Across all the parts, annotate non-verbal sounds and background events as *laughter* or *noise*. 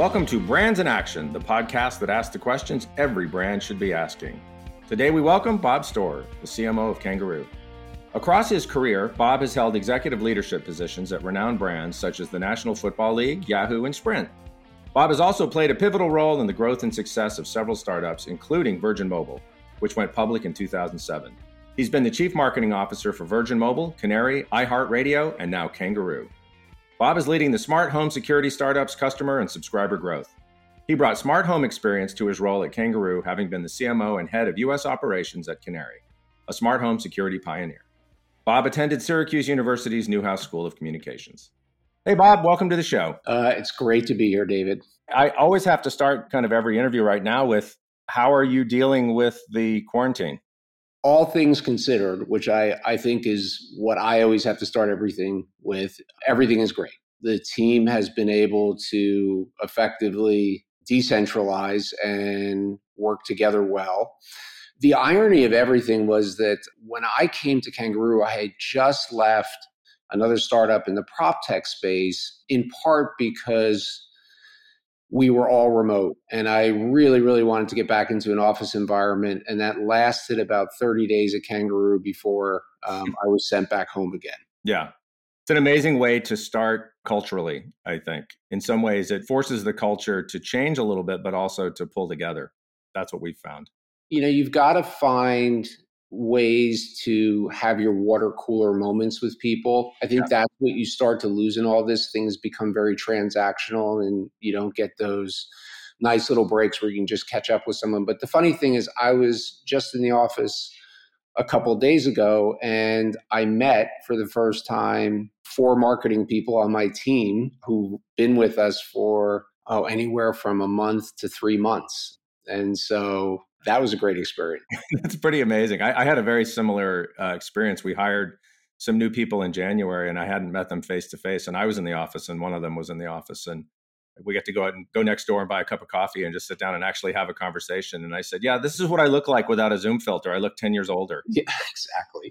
Welcome to Brands in Action, the podcast that asks the questions every brand should be asking. Today we welcome Bob Stohrer, the CMO of Kangaroo. Across his career, Bob has held executive leadership positions at renowned brands such as the National Football League, Yahoo, and Sprint. Bob has also played a pivotal role in the growth and success of several startups, including Virgin Mobile, which went public in 2007. He's been the chief marketing officer for Virgin Mobile, Canary, iHeartRadio, and now Kangaroo. Bob is leading the smart home security startups customer and subscriber growth. He brought smart home experience to his role at Kangaroo, having been the CMO and head of U.S. operations at Canary, a smart home security pioneer. Bob attended Syracuse University's Newhouse School of Communications. Hey, Bob, welcome to the show. Uh, it's great to be here, David. I always have to start kind of every interview right now with how are you dealing with the quarantine? all things considered, which I, I think is what I always have to start everything with, everything is great. The team has been able to effectively decentralize and work together well. The irony of everything was that when I came to Kangaroo, I had just left another startup in the prop tech space, in part because we were all remote and i really really wanted to get back into an office environment and that lasted about 30 days at kangaroo before um, *laughs* i was sent back home again yeah it's an amazing way to start culturally i think in some ways it forces the culture to change a little bit but also to pull together that's what we've found you know you've got to find ways to have your water cooler moments with people. I think yeah. that's what you start to lose in all this. Things become very transactional and you don't get those nice little breaks where you can just catch up with someone. But the funny thing is, I was just in the office a couple days ago and I met for the first time four marketing people on my team who've been with us for oh anywhere from a month to three months. And so that was a great experience. *laughs* That's pretty amazing. I, I had a very similar uh, experience. We hired some new people in January, and I hadn't met them face to face. And I was in the office, and one of them was in the office, and we get to go out and go next door and buy a cup of coffee and just sit down and actually have a conversation. And I said, "Yeah, this is what I look like without a Zoom filter. I look ten years older." *laughs* Yeah, exactly.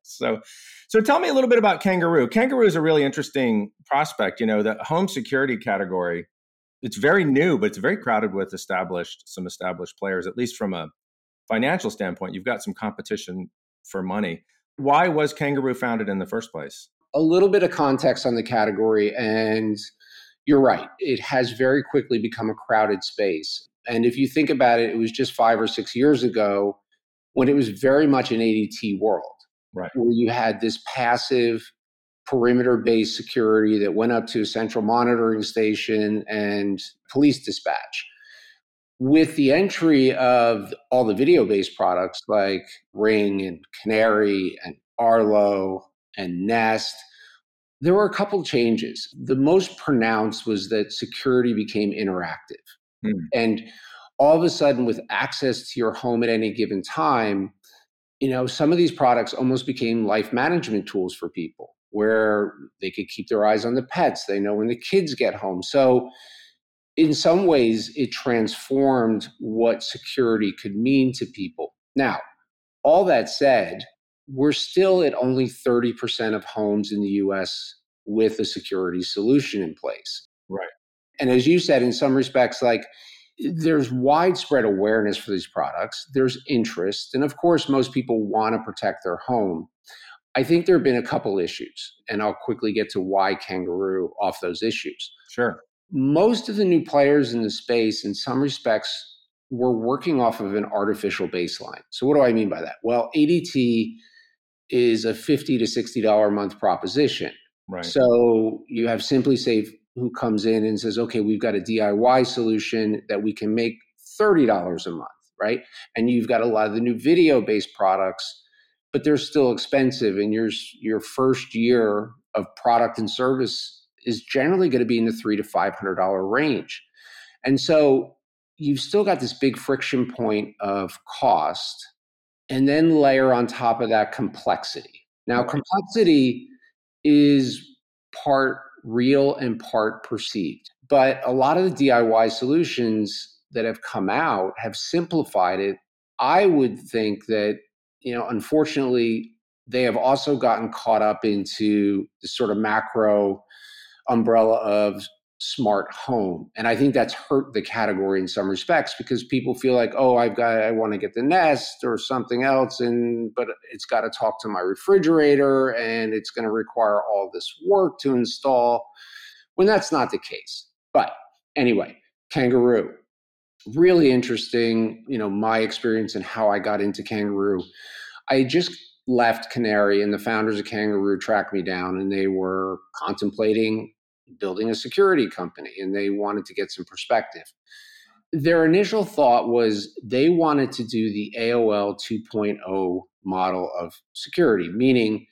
*laughs* so, so tell me a little bit about Kangaroo. Kangaroo is a really interesting prospect. You know, the home security category it's very new, but it's very crowded with established some established players. At least from a financial standpoint, you've got some competition for money. Why was Kangaroo founded in the first place? A little bit of context on the category, and you're right. It has very quickly become a crowded space. And if you think about it, it was just five or six years ago when it was very much an ADT world, right? Where you had this passive perimeter based security that went up to a central monitoring station and police dispatch. With the entry of all the video based products like Ring and Canary and Arlo and Nest, there were a couple changes. The most pronounced was that security became interactive. Hmm. And all of a sudden, with access to your home at any given time, you know, some of these products almost became life management tools for people where they could keep their eyes on the pets. They know when the kids get home. So, in some ways, it transformed what security could mean to people. Now, all that said, we're still at only 30% of homes in the US with a security solution in place. Right. And as you said, in some respects, like there's widespread awareness for these products, there's interest. And of course, most people want to protect their home. I think there have been a couple issues, and I'll quickly get to why Kangaroo off those issues. Sure. Most of the new players in the space, in some respects, were working off of an artificial baseline. So, what do I mean by that? Well, ADT is a 50 to $60 a month proposition. Right. So, you have SimpliSafe who comes in and says, okay, we've got a DIY solution that we can make $30 a month, right? And you've got a lot of the new video based products but they're still expensive and your your first year of product and service is generally going to be in the three to five hundred dollar range and so you've still got this big friction point of cost and then layer on top of that complexity. Now complexity is part real and part perceived but a lot of the diy solutions that have come out have simplified it. I would think that you know, unfortunately, they have also gotten caught up into the sort of macro umbrella of smart home. And I think that's hurt the category in some respects because people feel like, oh, I've got I want to get the Nest or something else, and but it's got to talk to my refrigerator and it's going to require all this work to install. When that's not the case. But anyway, Kangaroo. Really interesting, you know, my experience and how I got into Kangaroo. I just left Canary and the founders of Kangaroo tracked me down and they were contemplating building a security company and they wanted to get some perspective. Their initial thought was they wanted to do the AOL 2.0 model of security, meaning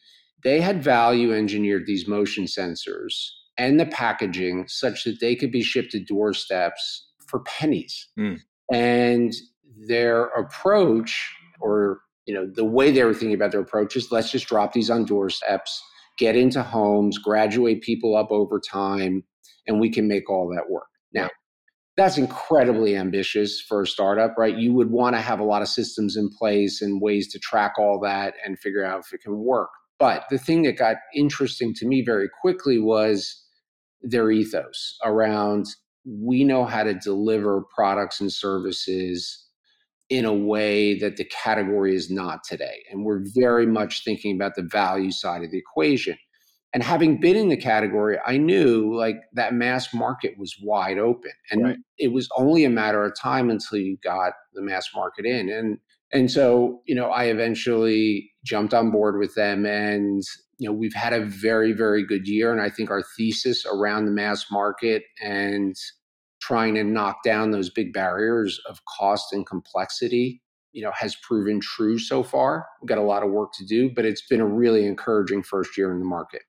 they had value engineered these motion sensors and the packaging such that they could be shipped to doorsteps for pennies. Mm. And their approach, or you know, the way they were thinking about their approach is let's just drop these on doorsteps get into homes, graduate people up over time, and we can make all that work. Now, that's incredibly ambitious for a startup, right? You would want to have a lot of systems in place and ways to track all that and figure out if it can work. But the thing that got interesting to me very quickly was their ethos around we know how to deliver products and services in a way that the category is not today. And we're very much thinking about the value side of the equation. And having been in the category, I knew like that mass market was wide open. And right. it was only a matter of time until you got the mass market in. And and so, you know, I eventually jumped on board with them and you know, we've had a very, very good year. And I think our thesis around the mass market and trying to knock down those big barriers of cost and complexity you know has proven true so far. We've got a lot of work to do but it's been a really encouraging first year in the market.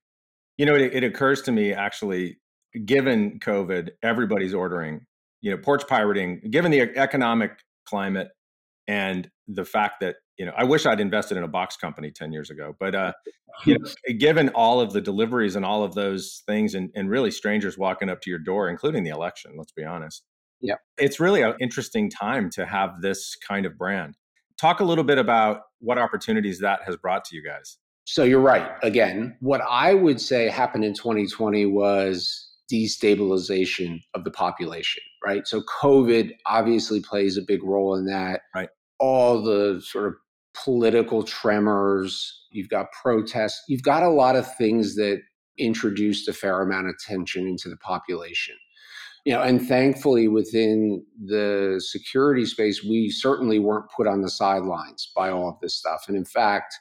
You know it, it occurs to me actually given covid everybody's ordering you know porch pirating given the economic climate and the fact that you know i wish i'd invested in a box company 10 years ago but uh *laughs* you know given all of the deliveries and all of those things and, and really strangers walking up to your door including the election let's be honest yeah. it's really an interesting time to have this kind of brand. Talk a little bit about what opportunities that has brought to you guys. So you're right. Again what i would say happened in 2020 was destabilization of the population right? So covid obviously plays a big role in that. Right. All the sort of political tremors, you've got protests, you've got a lot of things that introduced a fair amount of tension into the population. You know, and thankfully within the security space, we certainly weren't put on the sidelines by all of this stuff. And in fact,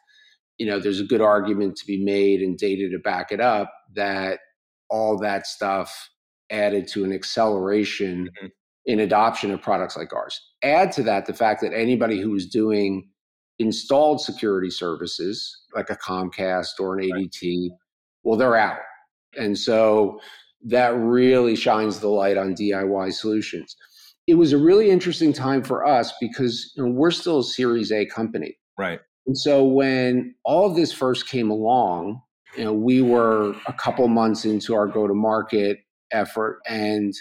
you know, there's a good argument to be made and data to back it up that all that stuff added to an acceleration mm-hmm in adoption of products like ours. Add to that the fact that anybody who was doing installed security services like a Comcast or an ADT, well, they're out. And so that really shines the light on DIY solutions. It was a really interesting time for us because you know, we're still a Series A company. Right. And so when all of this first came along, you know, we were a couple months into our go to market effort and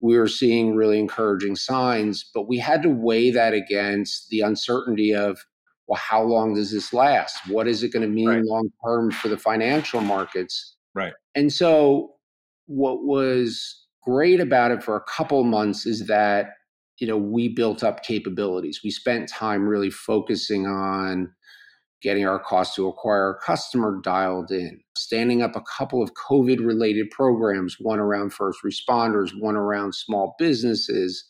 we were seeing really encouraging signs, but we had to weigh that against the uncertainty of, well, how long does this last? What is it going to mean right. long term for the financial markets? Right. And so, what was great about it for a couple months is that you know we built up capabilities. We spent time really focusing on getting our cost to acquire a customer dialed in, standing up a couple of COVID related programs, one around first responders, one around small businesses.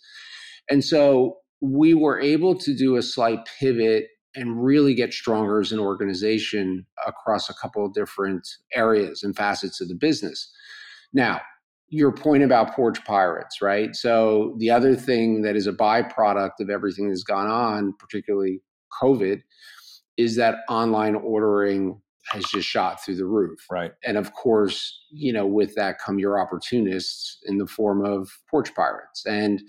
And so we were able to do a slight pivot and really get stronger as an organization across a couple of different areas and facets of the business. Now, your point about porch pirates, right? So, the other thing that is a byproduct of everything that's gone on, particularly COVID, is that online ordering has just shot through the roof. Right. And of course, you know, with that come your opportunists in the form of porch pirates. And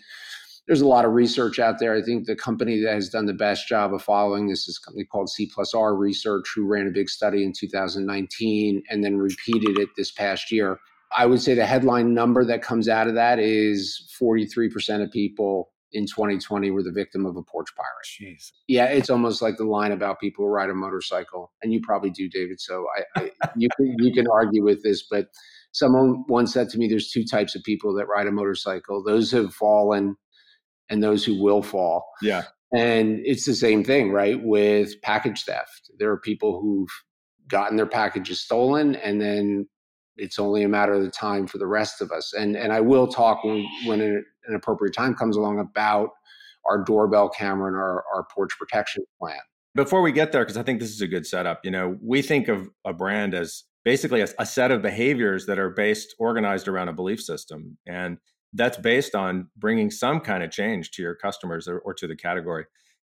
there's a lot of research out there. I think the company that has done the best job of following this is a company called C plus R Research, who ran a big study in 2019 and then repeated it this past year. I would say the headline number that comes out of that is 43% of people in 2020 were the victim of a porch pirate. Jeez. Yeah, it's almost like the line about people who ride a motorcycle, and you probably do, David. So I, I *laughs* you can you can argue with this, but someone once said to me, "There's two types of people that ride a motorcycle: those who have fallen, and those who will fall." Yeah. And it's the same thing, right? With package theft, there are people who've gotten their packages stolen, and then it's only a matter of the time for the rest of us. And and I will talk when when an, an appropriate time comes along about our doorbell camera and our, our porch protection plan. Before we get there, because I think this is a good setup, you know, we think of a brand as basically a, a set of behaviors that are based, organized around a belief system. And that's based on bringing some kind of change to your customers or, or to the category.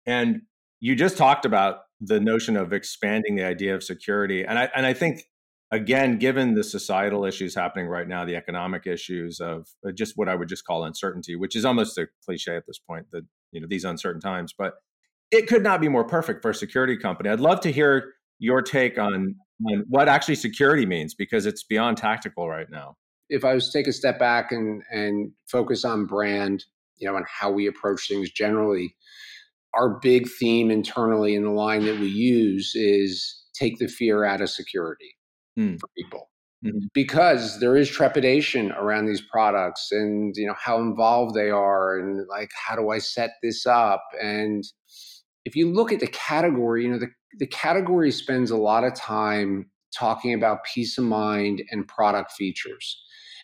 And you just talked about the notion of expanding the idea of security. And I, and I think again, given the societal issues happening right now, the economic issues of uh, just what I would just call uncertainty, which is almost a cliche at this point, that you know these uncertain times, but it could not be more perfect for a security company. I'd love to hear your take on, on what actually security means because it's beyond tactical right now. If I was to take a step back and and focus on brand, you know, and how we approach things generally, our big theme internally in the line that we use is take the fear out of security mm. for people mm-hmm. because there is trepidation around these products and you know how involved they are and like how do I set this up and if you look at the category, you know the the category spends a lot of time talking about peace of mind and product features.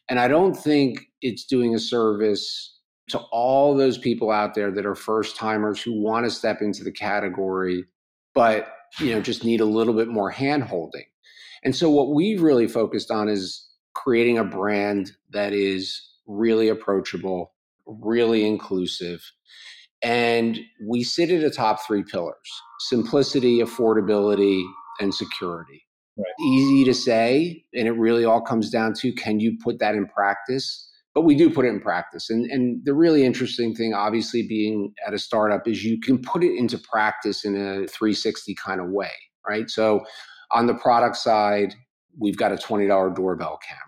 And I don't think it's doing a service to all those people out there that are first timers who want to step into the category, but you know just need a little bit more hand holding. And so what we've really focused on is creating a brand that is really approachable, really inclusive. And we sit at the top three pillars simplicity, affordability, and security. Right. Easy to say, and it really all comes down to can you put that in practice? But we do put it in practice. And, and the really interesting thing, obviously, being at a startup, is you can put it into practice in a 360 kind of way, right? So on the product side, we've got a $20 doorbell camera.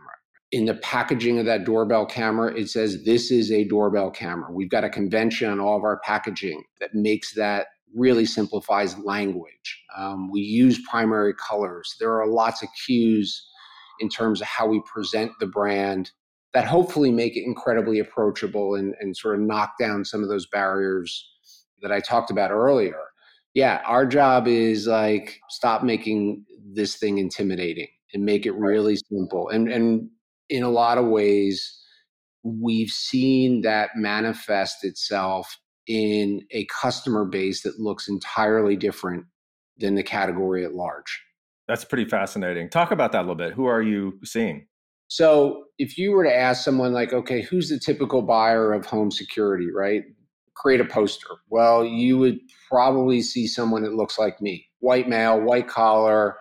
In the packaging of that doorbell camera, it says this is a doorbell camera. We've got a convention on all of our packaging that makes that really simplifies language. Um, we use primary colors. There are lots of cues in terms of how we present the brand that hopefully make it incredibly approachable and, and sort of knock down some of those barriers that I talked about earlier. Yeah, our job is like stop making this thing intimidating and make it really simple. And and in a lot of ways, we've seen that manifest itself in a customer base that looks entirely different than the category at large. That's pretty fascinating. Talk about that a little bit. Who are you seeing? So, if you were to ask someone like, okay, who's the typical buyer of home security, right? Create a poster. Well, you would probably see someone that looks like me white male, white collar,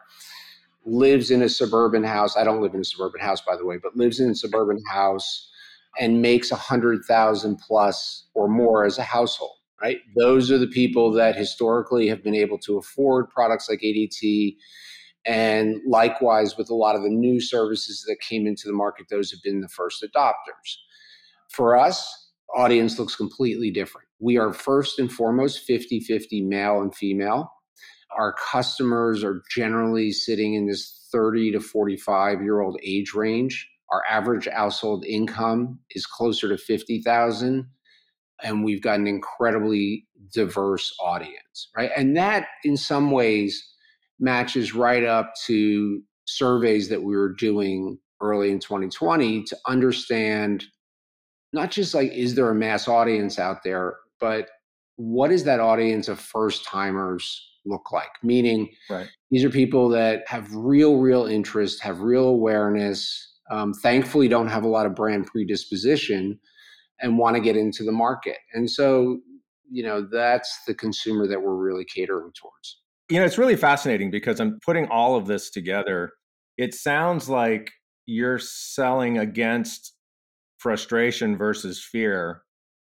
lives in a suburban house. I don't live in a suburban house, by the way, but lives in a suburban house and makes a hundred thousand plus or more as a household. Right? Those are the people that historically have been able to afford products like ADT. And likewise, with a lot of the new services that came into the market, those have been the first adopters. For us, audience looks completely different. We are first and foremost 50 50 male and female our customers are generally sitting in this 30 to 45 year old age range. Our average household income is closer to 50,000 and we've got an incredibly diverse audience, right? And that in some ways matches right up to surveys that we were doing early in 2020 to understand not just like is there a mass audience out there, but what is that audience of first timers look like? Meaning, right. these are people that have real, real interest, have real awareness, um, thankfully, don't have a lot of brand predisposition and want to get into the market. And so, you know, that's the consumer that we're really catering towards. You know, it's really fascinating because I'm putting all of this together. It sounds like you're selling against frustration versus fear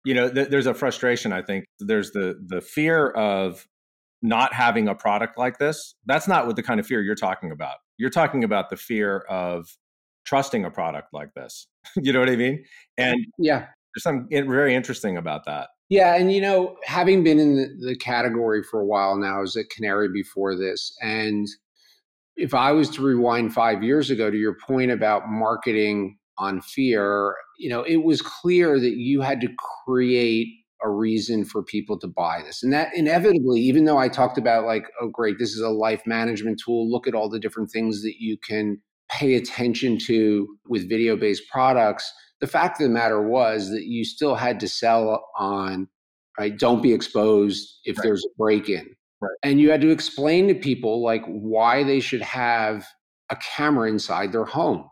you know th- there's a frustration i think there's the the fear of not having a product like this, that's not what the kind of fear you're talking about. You're talking about the fear of trusting a product like this. *laughs* you know what I mean? And yeah, there's something very interesting about that. Yeah, and you know, having been in the, the category for a while now, I was at Canary before this, and if I was to rewind five years ago to your point about marketing on fear, you know, it was clear that you had to create a reason for people to buy this. And that inevitably, even though I talked about like, oh, great, this is a life management tool, look at all the different things that you can pay attention to with video based products. The fact of the matter was that you still had to sell on, right? Don't be exposed if right. there's a break in. Right. And you had to explain to people like why they should have a camera inside their home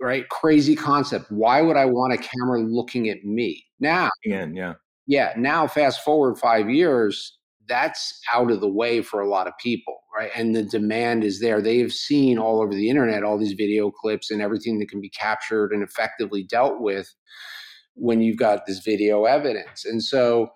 right? Crazy concept. Why would I want a camera looking at me? Now, Again, yeah. Yeah, now fast forward 5 years, that's out of the way for a lot of people, right? And the demand is there. They've seen all over the internet all these video clips and everything that can be captured and effectively dealt with when you've got this video evidence. And so,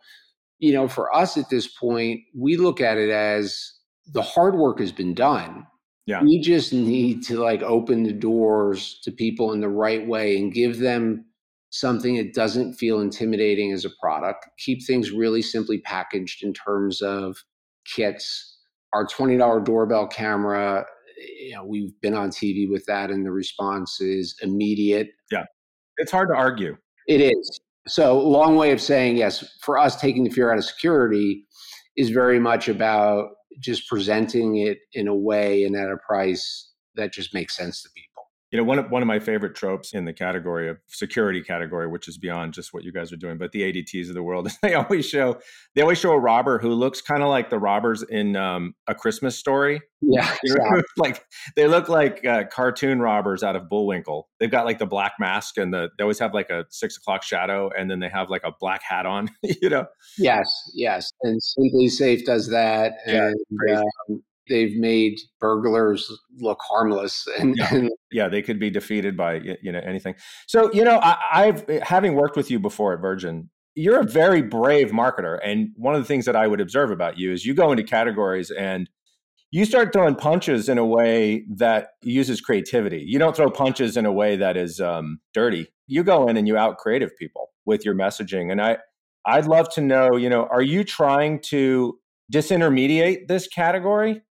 you know, for us at this point, we look at it as the hard work has been done yeah. We just need to like open the doors to people in the right way and give them something that doesn't feel intimidating as a product. Keep things really simply packaged in terms of kits. Our $20 doorbell camera, you know, we've been on TV with that and the response is immediate. Yeah. It's hard to argue. It is. So, long way of saying yes, for us taking the fear out of security is very much about just presenting it in a way and at a price that just makes sense to people. You know, one of one of my favorite tropes in the category of security category, which is beyond just what you guys are doing, but the ADTs of the world, *laughs* they always show they always show a robber who looks kind of like the robbers in um, a Christmas story. Yeah, *laughs* exactly. *laughs* like they look like uh, cartoon robbers out of Bullwinkle. They've got like the black mask and the they always have like a six o'clock shadow, and then they have like a black hat on. you know. Yes, yes, and SimpliSafe does that, and yeah, um, they've made burglars look harmless and yeah. and yeah. they could be defeated by you know anything so you know I, have having worked with you before at virgin you're a very brave marketer and one of the things that i would observe about you is you go into categories and you start throwing punches in a way that uses creativity you don't throw punches in a way that is um, dirty you go in and you out creative people with your messaging and i i'd love to know you know are you trying to disintermediate this category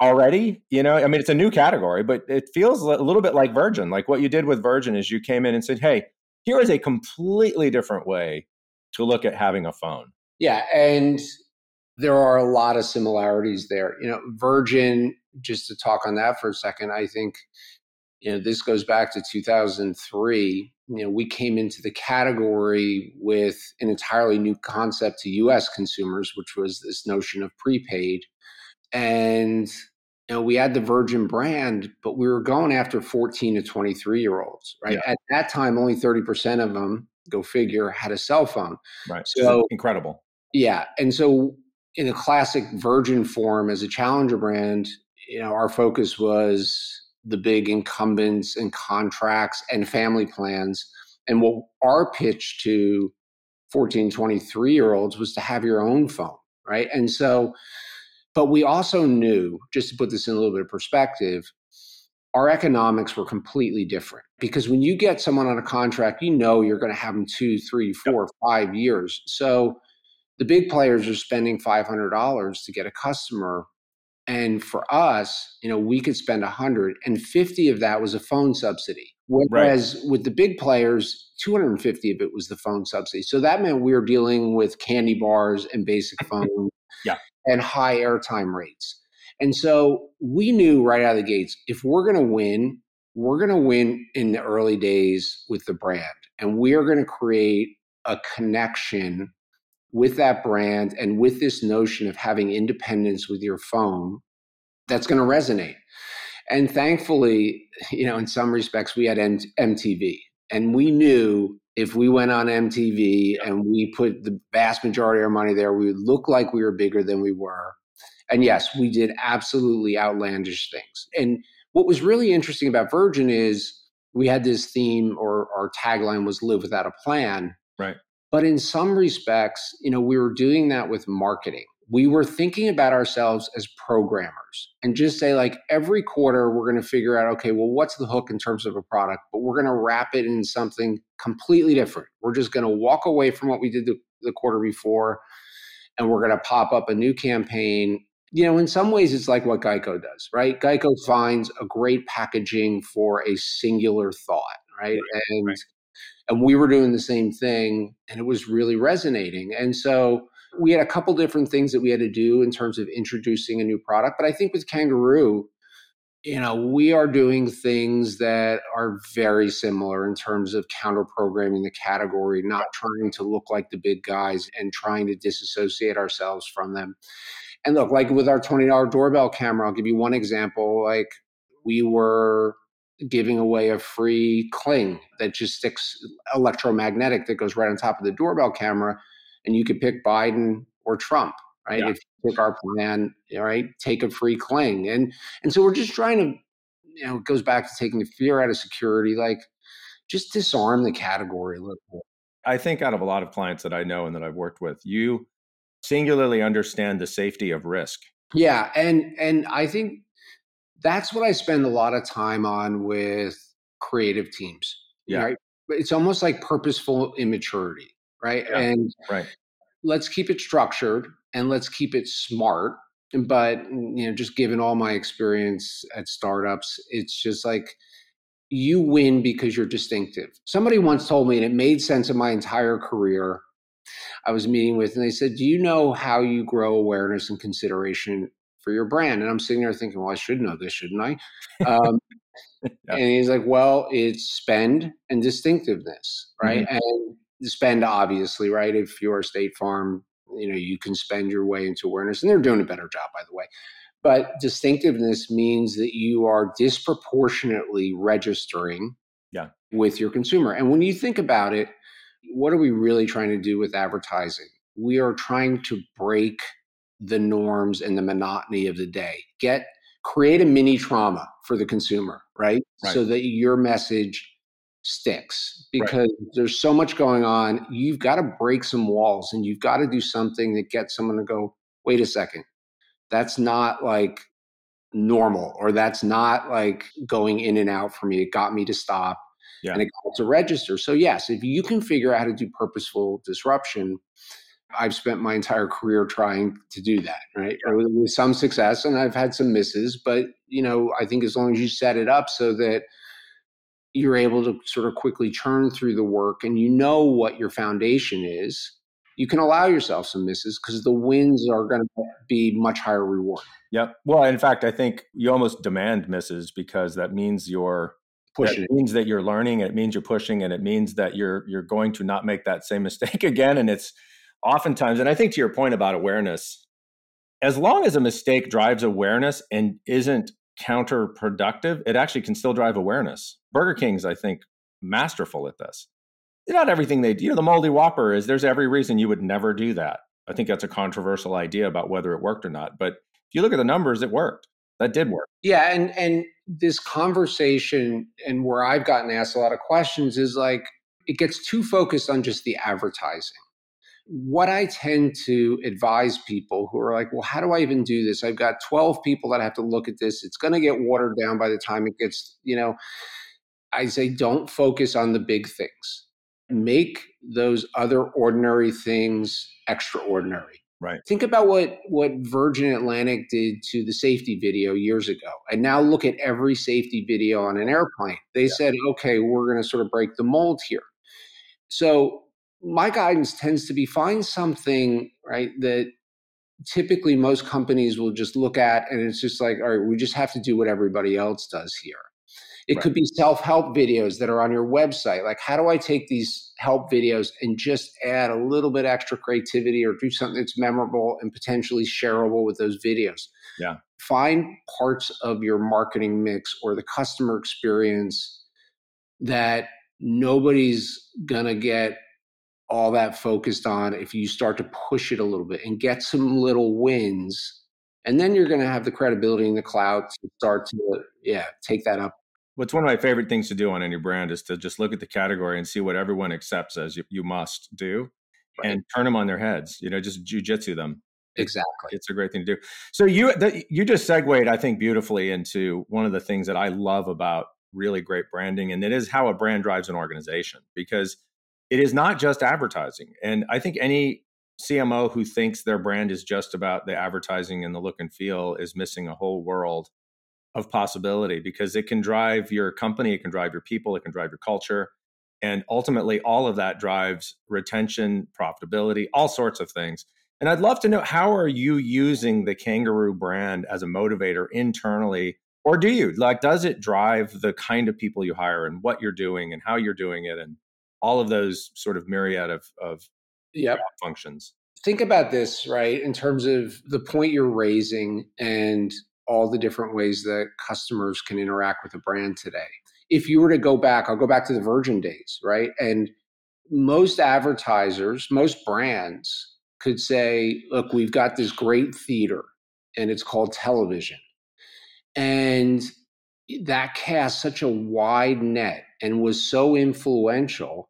already you know? I mean it's a new category but it feels a little bit like virgin. Like what you did with virgin is you came in and said hey here is a completely different way to look at having a phone. Yeah and there are a lot of similarities there. You know virgin just to talk on that for a second i think you know this goes back to 2003 you know we came into the category with an entirely new concept to us consumers which was this notion of prepaid and you know, we had the Virgin brand, but we were going after 14 to 23 year olds, right? Yeah. At that time, only 30% of them, go figure, had a cell phone. Right. So incredible. Yeah. And so, in a classic Virgin form as a challenger brand, you know, our focus was the big incumbents and contracts and family plans. And what our pitch to 14, 23 year olds was to have your own phone, right? And so, but we also knew, just to put this in a little bit of perspective, our economics were completely different because when you get someone on a contract, you know you're going to have them two, three, four, five years. So the big players are spending $500 to get a customer. And for us, you know, we could spend 100 and 50 of that was a phone subsidy. Whereas right. with the big players, 250 of it was the phone subsidy. So that meant we were dealing with candy bars and basic phone *laughs* yeah. And high airtime rates. And so we knew right out of the gates if we're going to win, we're going to win in the early days with the brand. And we are going to create a connection with that brand and with this notion of having independence with your phone that's going to resonate. And thankfully, you know, in some respects, we had MTV and we knew if we went on MTV and we put the vast majority of our money there, we would look like we were bigger than we were. And yes, we did absolutely outlandish things. And what was really interesting about Virgin is we had this theme or our tagline was live without a plan. Right. But in some respects, you know, we were doing that with marketing we were thinking about ourselves as programmers and just say like every quarter we're going to figure out okay well what's the hook in terms of a product but we're going to wrap it in something completely different we're just going to walk away from what we did the the quarter before, and we're going to pop up a new campaign. You know, in some ways, it's like what Geico does, right? Geico finds a great packaging for a singular thought, right? right and right. and we were doing the same thing, and it was really resonating. And so we had a couple different things that we had to do in terms of introducing a new product. But I think with Kangaroo, you know, we are doing things that are very similar in terms of counter programming the category, not trying to look like the big guys and trying to disassociate ourselves from them. And look, like with our $20 doorbell camera, I'll give you one example. Like we were giving away a free cling that just sticks electromagnetic that goes right on top of the doorbell camera. And you could pick Biden or Trump right? Yeah. If you pick our plan, all right, take a free cling. And and so we're just trying to, you know, it goes back to taking the fear out of security, like just disarm the category a little bit. I think out of a lot of clients that I know and that I've worked with, you singularly understand the safety of risk. Yeah. And and I think that's what I spend a lot of time on with creative teams. Yeah. Right. It's almost like purposeful immaturity. Right. Yeah. And right. let's keep it structured and let's keep it smart but you know just given all my experience at startups it's just like you win because you're distinctive somebody once told me and it made sense in my entire career i was meeting with and they said do you know how you grow awareness and consideration for your brand and i'm sitting there thinking well i should know this shouldn't i um, *laughs* yeah. and he's like well it's spend and distinctiveness right mm-hmm. and spend obviously right? If you're a state farm you know you can spend your way into awareness and they're doing a better job by the way. But distinctiveness means that you are disproportionately registering yeah. with your consumer. And when you think about it what are we really trying to do with advertising? We are trying to break the norms and the monotony of the day. Get create a mini trauma for the consumer right, right. so that your message sticks because right. there's so much going on. You've got to break some walls and you've got to do something that gets someone to go, wait a second, that's not like normal or that's not like going in and out for me. It got me to stop yeah. and it got to register. So, yes, if you can figure out how to do purposeful disruption, I've spent my entire career trying to do that, right? Yeah. With some success, and I've had some misses, but you know, I think as long as you set it up so that you're able to sort of quickly churn through the work and you know what your foundation is, you can allow yourself some misses because the wins are going to be much higher reward. Yep. Well, in fact, I think you almost demand misses because that means you're pushing. It means that you're learning. It means you're pushing, and it means that you're you're going to not make that same mistake *laughs* again. And it's oftentimes, and I think to your point about awareness, as long as a mistake drives awareness and isn't counterproductive, it actually can still drive awareness. Burger King's, I think, masterful at this. Not everything they do. You know, the moldy whopper is there's every reason you would never do that. I think that's a controversial idea about whether it worked or not. But if you look at the numbers, it worked. That did work. Yeah, and and this conversation and where I've gotten asked a lot of questions is like it gets too focused on just the advertising what I tend to advise people who are like, well, how do I even do this? I've got 12 people that have to look at this. It's going to get watered down by the time it gets, you know, I say, don't focus on the big things. Make those other ordinary things extraordinary. Right. Think about what what Virgin Atlantic did to the safety video years ago. And now look at every safety video on an airplane. They yeah. said, okay, we're going to sort of break the mold here. So my guidance tends to be find something right that typically most companies will just look at and it's just like all right we just have to do what everybody else does here. It right. could be self-help videos that are on your website like how do i take these help videos and just add a little bit extra creativity or do something that's memorable and potentially shareable with those videos? Yeah. Find parts of your marketing mix or the customer experience that nobody's gonna get all that focused on if you start to push it a little bit and get some little wins and then you're going to have the credibility in the cloud to start to yeah take that up. What's one of my favorite things to do on any brand is to just look at the category and see what everyone accepts as you, you must do right. and turn them on their heads you know just jujitsu them. Exactly. it's a great thing to do. So you the, you just segued i think beautifully into one of the things that i love about really great branding and it is how a brand drives an organization because it is not just advertising. And I think any CMO who thinks their brand is just about the advertising and the look and feel is missing a whole world of possibility because it can drive your company, it can drive your people, it can drive your culture. And ultimately, all of that drives retention, profitability, all sorts of things. And I'd love to know how are you using the Kangaroo brand as a motivator internally? Or do you? Like, does it drive the kind of people you hire and what you're doing and how you're doing it and all of those sort of myriad of, of yep. functions? Think about this, right, in terms of the point you're raising and all the different ways that customers can interact with a brand today. If you were to go back, I'll go back to the Virgin days, right? And most advertisers, most brands could say, look, we've got this great theater and it's called television. And that cast such a wide net and was so influential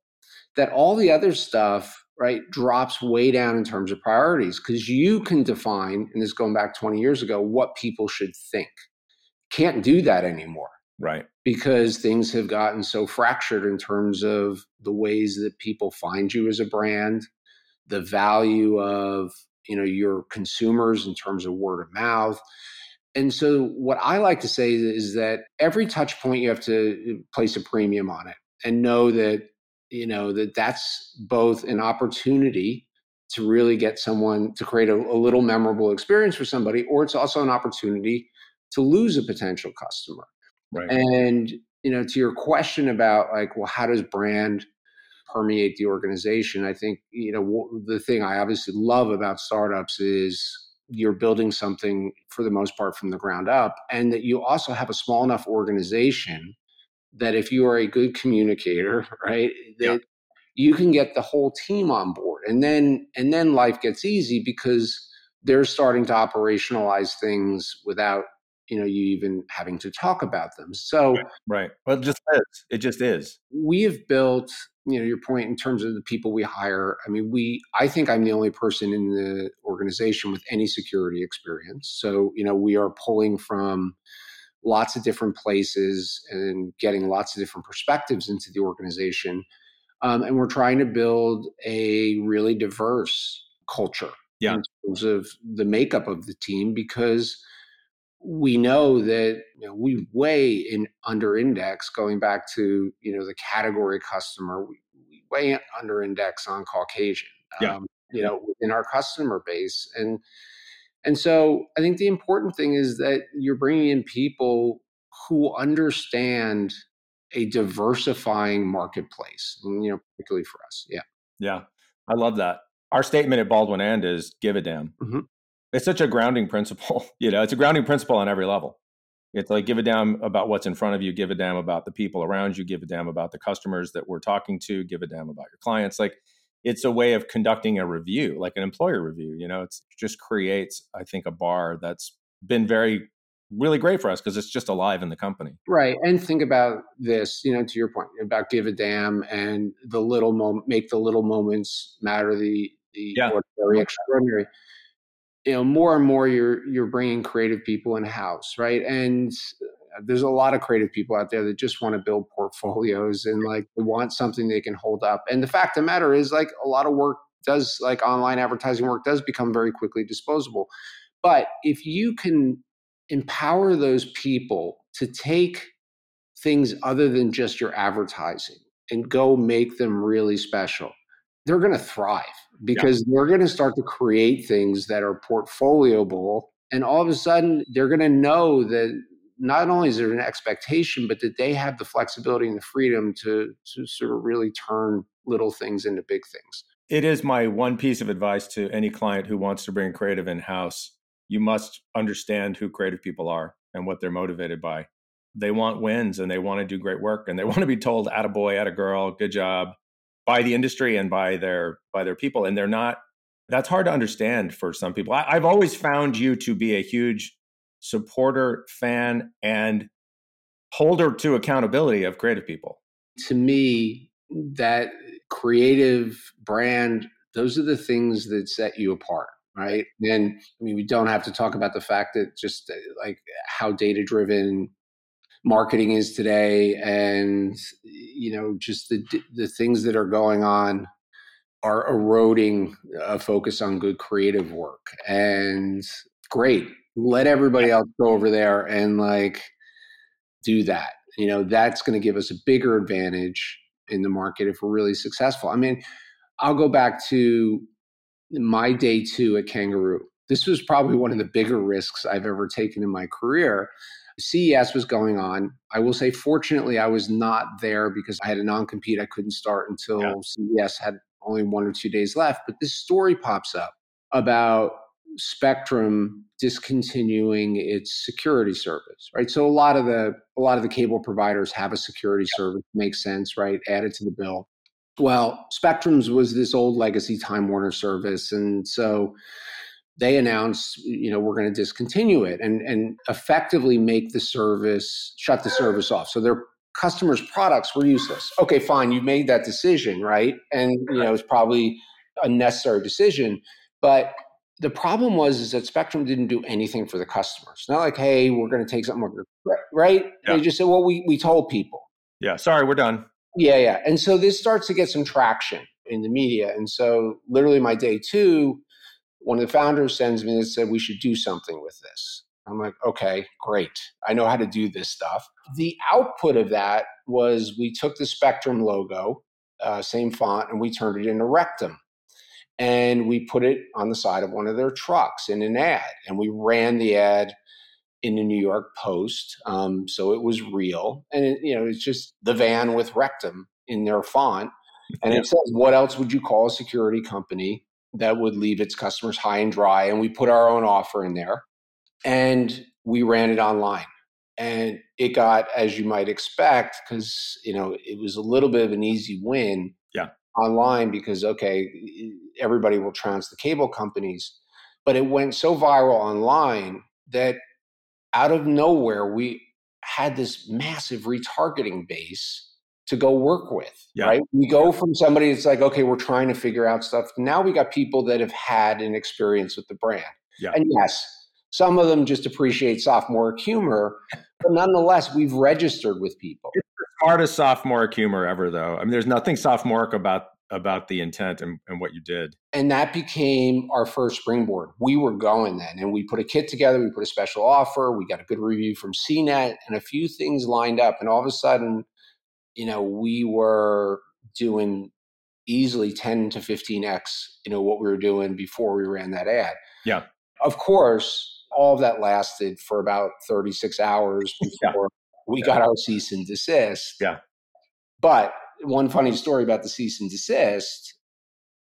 that all the other stuff right drops way down in terms of priorities because you can define and this going back 20 years ago what people should think. Can't do that anymore. Right. Because things have gotten so fractured in terms of the ways that people find you as a brand the value of you know your consumers in terms of word of mouth. And so what i like to say is that every touch point you have to uh, place a premium on it and know that you know that that's both an opportunity to really get someone to create a, a, little memorable experience for somebody or it's also an opportunity to lose a potential customer. Right. And you know to your question about like well how does brand permeate the organization i think you know the thing i obviously love about startups is you're building something for the most part from the ground up and that you also have a small enough organization that if you are a good communicator, *laughs* right, that yeah. you can get the whole team on board. And then and then life gets easy because they're starting to operationalize things without you know you even having to talk about them so right, right. well it just is it just is we have built you know your point in terms of the people we hire i mean we i think i'm the only person in the organization with any security experience so you know we are pulling from lots of different places and getting lots of different perspectives into the organization. Um, and we're trying to build a really diverse culture yeah. in terms of the makeup of the team because we know that you know, we way in under index going back to you know the category customer we, we way under index on caucasian yeah. Um, you know in our customer base and and so I think the important thing is that you're bringing in people who understand a diversifying marketplace, you know, particularly for us. Yeah. Yeah. I love that. Our statement at Baldwin and is give a damn. Mm-hmm. It's such a grounding principle. *laughs* You know, it's a grounding principle on every level. It's like give a damn about what's in front of you, give a damn about the people around you, give a damn about the customers that we're talking to, give a damn about your clients. Like it's a way of conducting a review, like an employer review. You know, it just creates, I think, a bar that's been very, really great for us because it's just alive in the company. Right. And think about this, you know, to your point about give a damn and the little moment, make the little moments matter, the, the yeah. ordinary, extraordinary. You know, more and more you're you're bringing creative people in house, right? And there's a lot of creative people out there that just want to build portfolios and like want something they can hold up. And the fact of the matter is, like a lot of work does, like online advertising work does become very quickly disposable. But if you can empower those people to take things other than just your advertising and go make them really special, they're going to thrive because yeah. they're going to start to create things that are portfolioable. And all of a sudden, they're going to know that not only is there an expectation, but that they have the flexibility and the freedom to, to sort of really turn little things into big things. It is my one piece of advice to any client who wants to bring creative in house. You must understand who creative people are and what they're motivated by. They want wins and they want to do great work and they *laughs* want to be told, at a boy, at a girl, good job by the industry and by their by their people. And they're not that's hard to understand for some people. I, I've always found you to be a huge supporter, fan, and holder to accountability of creative people. To me, that creative brand, those are the things that set you apart, right? And I mean, we don't have to talk about the fact that just uh, like how data driven marketing is today and you know just the the things that are going on are eroding a focus on good creative work and great let everybody else go over there and like do that you know that's going to give us a bigger advantage in the market if we're really successful i mean i'll go back to my day two at kangaroo this was probably one of the bigger risks i've ever taken in my career CES was going on. I will say, fortunately, I was not there because I had a non compete. I couldn't start until yeah. CES had only one or two days left. But this story pops up about Spectrum discontinuing its security service, right? So a lot of the a lot of the cable providers have a security service, makes sense, right? Added to the bill. Well, Spectrum's was this old legacy Time Warner service, and so they announced, you know, we're going to discontinue it and and effectively make the service shut the service off. So their customers' products were useless. Okay, fine, you made that decision, right? And you know, it's probably a necessary decision, but the problem was is that Spectrum didn't do anything for the customers. Not like, hey, we're going to take something right? Yeah. They just said, well, we we told people. Yeah, sorry, we're done. Yeah, yeah. And so this starts to get some traction in the media. And so literally my day two, one of the founders sends me and said we should do something with this. I'm like, okay, great. I know how to do this stuff. The output of that was we took the Spectrum logo, uh, same font, and we turned it into Rectum. And we put it on the side of one of their trucks in an ad. And we ran the ad in the New York Post. Um, so it was real. And, it, you know, it's just the van with Rectum in their font. And it says, what else would you call a security company that would leave its customers high and dry. And we put our own offer in there and we ran it online. And it got, as you might expect, because you know it was a little bit of an easy win yeah. Online because okay, everybody will trounce the cable companies, but it went so viral online that out of nowhere we had this massive retargeting base to go work with, yeah. right? We go from somebody that's like, okay, we're trying to figure out stuff. Now we got people that have had an experience with the brand. Yeah. And yes, some of them just appreciate sophomore humor, but nonetheless, we've registered with people. Smartest sophomore humor ever, though. I mean, there's nothing sophomoric about about the intent and, and what you did. And that became our first springboard. We were going then, and we put a kit together. We put a special offer. We got a good review from CNET, and a few things lined up. And all of a sudden, you know, we were doing easily 10 to 15x, you know, what we were doing before we ran that ad. Yeah. Of course, all of that lasted for about 36 hours *laughs* before. We yeah. got our cease and desist. Yeah. But one funny story about the cease and desist,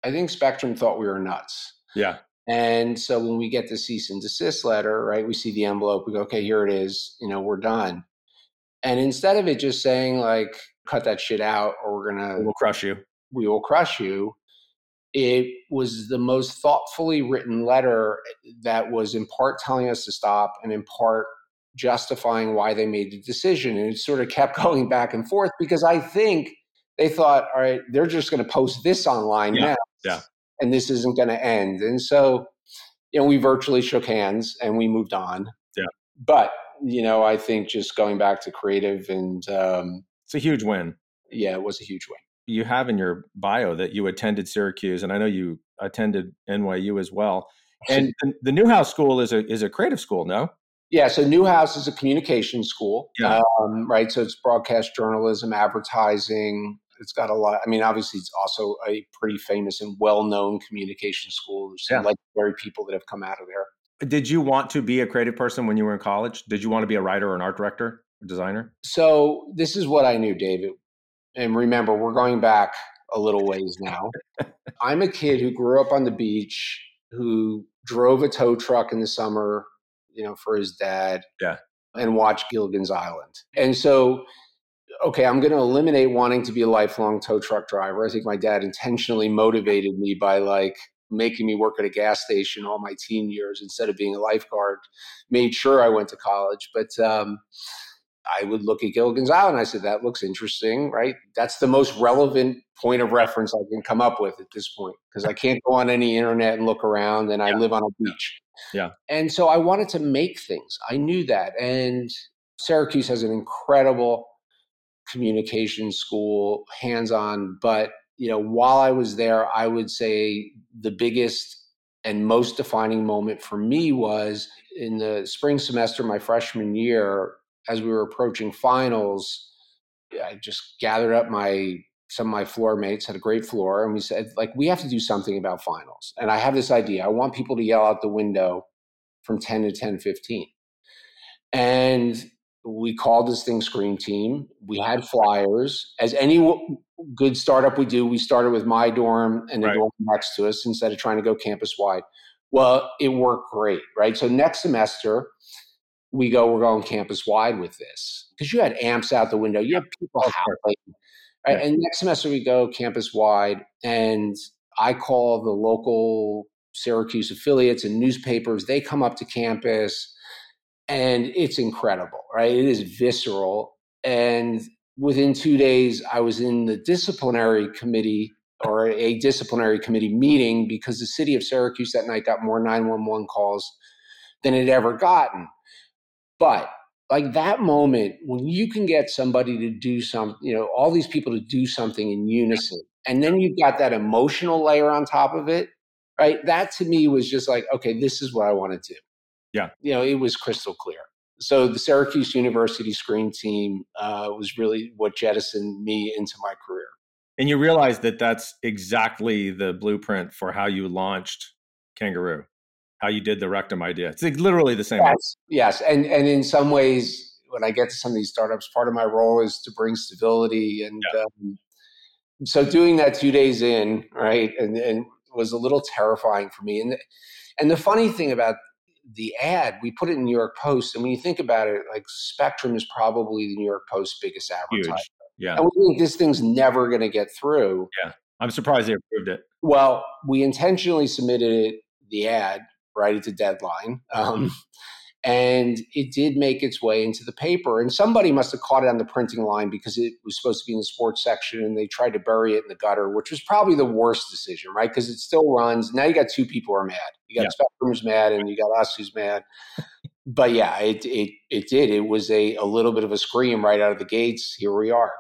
I think Spectrum thought we were nuts. Yeah. And so when we get the cease and desist letter, right, we see the envelope, we go, okay, here it is, you know, we're done. And instead of it just saying like, cut that shit out or we're gonna we'll crush you. We will crush you. It was the most thoughtfully written letter that was in part telling us to stop and in part justifying why they made the decision. And it sort of kept *laughs* going back and forth because I think they thought, all right, they're just going to post this online yeah. now. Yeah. And this isn't going to end. And so, you know, we virtually shook hands and we moved on. Yeah. But, you know, I think just going back to creative and um, it's a huge win. Yeah, it was a huge win. You have in your bio that you attended Syracuse, and I know you attended NYU as well. And the Newhouse School is a is a creative school, no? Yeah, so Newhouse is a communication school, yeah. um, right? So it's broadcast journalism, advertising. It's got a lot. I mean, obviously, it's also a pretty famous and well known communication school. There's yeah. legendary people that have come out of there. Did you want to be a creative person when you were in college? Did you want to be a writer or an art director? Or designer? So this is what I knew, David. And remember, we're going back a little ways now. I'm a kid who grew up on the beach, who drove a tow truck in the summer, you know, for his dad. Yeah. And watch Gilligan's Island. And so, okay, I'm going to eliminate wanting to be a lifelong tow truck driver. I think my dad intentionally motivated me by like making me work at a gas station all my teen years instead of being a lifeguard. Made sure I went to college, but um, I would look at Gilligan's Island. I said, that looks interesting, right? That's the most relevant point of reference I can come up with at this point because I can't go on any internet and look around and I live on a beach. Yeah. And so I wanted to make things. I knew that. And Syracuse has an incredible communication school, hands on. But, you know, while I was there, I would say the biggest and most defining moment for me was in the spring semester, my freshman year, as we were approaching finals, I just gathered up my some of my floor mates had a great floor and we said like we have to do something about finals. And i have this idea. I want people to yell out the window from 10 to 10 15 and we called this thing scream team. We had flyers. As any good startup we do we started with my dorm and the right. dorm next to us instead of trying to go campus wide well it worked great right? So next semester we go we're going campus wide with this because you had amps out the window you had people oh, howling Right? And next semester we go campus wide, and I call the local Syracuse affiliates and newspapers. They come up to campus, and it's incredible, right? It is visceral. And within two days, I was in the disciplinary committee or a disciplinary committee meeting because the city of Syracuse that night got more 911 calls than it ever gotten. But like that moment when you can get somebody to do some, you know, all these people to do something in unison, and then you've got that emotional layer on top of it, right? That to me was just like, okay, this is what I want to do. Yeah. You know, it was crystal clear. So the Syracuse University scream team uh, was really what jettisoned me into my career. And you realize that that's exactly the blueprint for how you launched Kangaroo how you did the rectum idea. It's like literally the same. Yes, yes, and and in some ways, when I get to some of these startups, part of my role is to bring stability, and yeah. um, so doing that two days in, right, and and was a little terrifying for me. And and the funny thing about the ad, we put it in New York Post, and when you think about it, like Spectrum is probably the New York Post's biggest advertiser. Huge. Yeah, and we think this thing's never going to get through. Yeah, I'm surprised they approved it. Well, we intentionally submitted it, the ad right at the deadline. Um, and it did make its way into the paper. And somebody must have caught it on the printing line because it was supposed to be in the sports section and they tried to bury it in the gutter, which was probably the worst decision, right? Because it still runs. Now you got two people who are mad. You got yeah. Spectrum who's mad and you got us who's mad. but yeah, it, it, it did. It was a, a little bit of a scream right out of the gates. Here we are.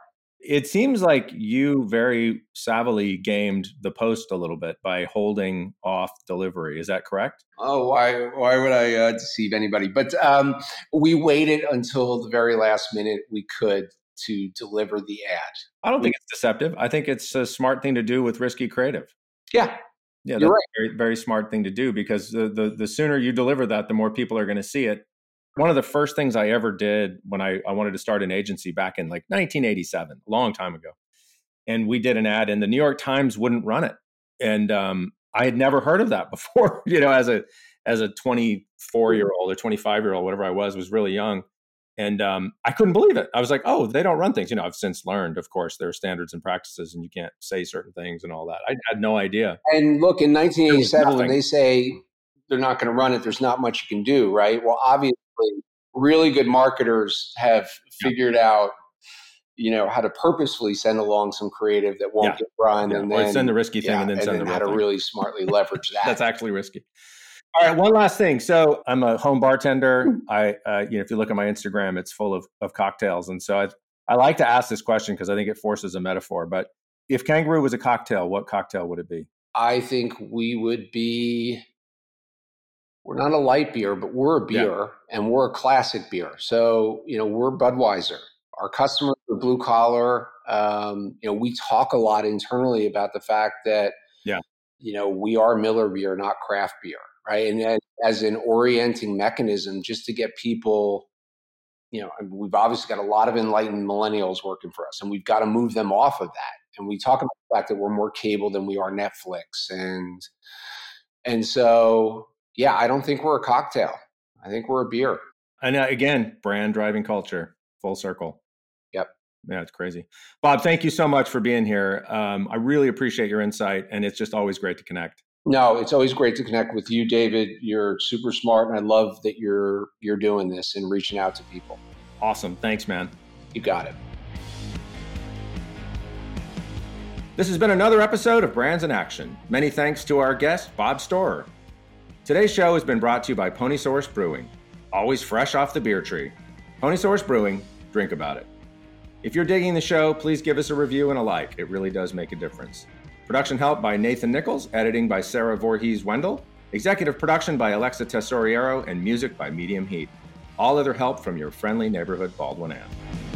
It seems like you very savvily gamed the post a little bit by holding off delivery. Is that correct? Oh, why? Why would I uh, deceive anybody? But um, we waited until the very last minute we could to deliver the ad. I don't think it's deceptive. I think it's a smart thing to do with risky creative. Yeah, yeah, that's right. a very, very smart thing to do because the, the the sooner you deliver that, the more people are going to see it one of the first things I ever did when I, I wanted to start an agency back in like 1987, a long time ago. And we did an ad, and the New York Times wouldn't run it. And um, I had never heard of that *laughs* before, you know, as a as a 24 year old or 25 year old, whatever I was, was really young. And um, I couldn't believe it. I was like, oh, they don't run things. You know, I've since learned, of course, there are standards and practices, and you can't say certain things and all that. I had no idea. And look, in 1987, when they say they're not going to run it, there's not much you can do, right? Well, obviously, really good marketers have figured out you know how to purposefully send along some creative that won't yeah. get run yeah. and then send the risky thing yeah, and then and send then the how to thing. really smartly leverage *laughs* that that's actually risky all right one last thing so i'm a home bartender hmm. i uh, you know if you look at my instagram it's full of, of cocktails and so i i like to ask this question because i think it forces a metaphor but if kangaroo was a cocktail what cocktail would it be i think we would be we're not a light beer, but we're a beer yeah. and we're a classic beer. So, you know, we're Budweiser. Our customers are blue collar. Um, you know, we talk a lot internally about the fact that, yeah, you know, we are Miller beer, not craft beer, right? And then as an orienting mechanism, just to get people, you know, we've obviously got a lot of enlightened millennials working for us, and we've got to move them off of that. And we talk about the fact that we're more cable than we are Netflix, and and so yeah, I don't think we're a cocktail. I think we're a beer. And uh, again, brand driving culture, full circle. Yep. Yeah, it's crazy. Bob, thank you so much for being here. Um, I really appreciate your insight, and it's just always great to connect. No, it's always great to connect with you, David. You're super smart, and I love that you're you're doing this and reaching out to people. Awesome. Thanks, man. You got it. This has been another episode of Brands in Action. Many thanks to our guest, Bob Stohrer. Today's show has been brought to you by Pony Source Brewing, always fresh off the beer tree. Pony Source Brewing, drink about it. If you're digging the show, please give us a review and a like. It really does make a difference. Production help by Nathan Nichols, editing by Sarah Voorhees Wendell, executive production by Alexa Tesoriero, and music by Medium Heat. All other help from your friendly neighborhood Baldwin Inn.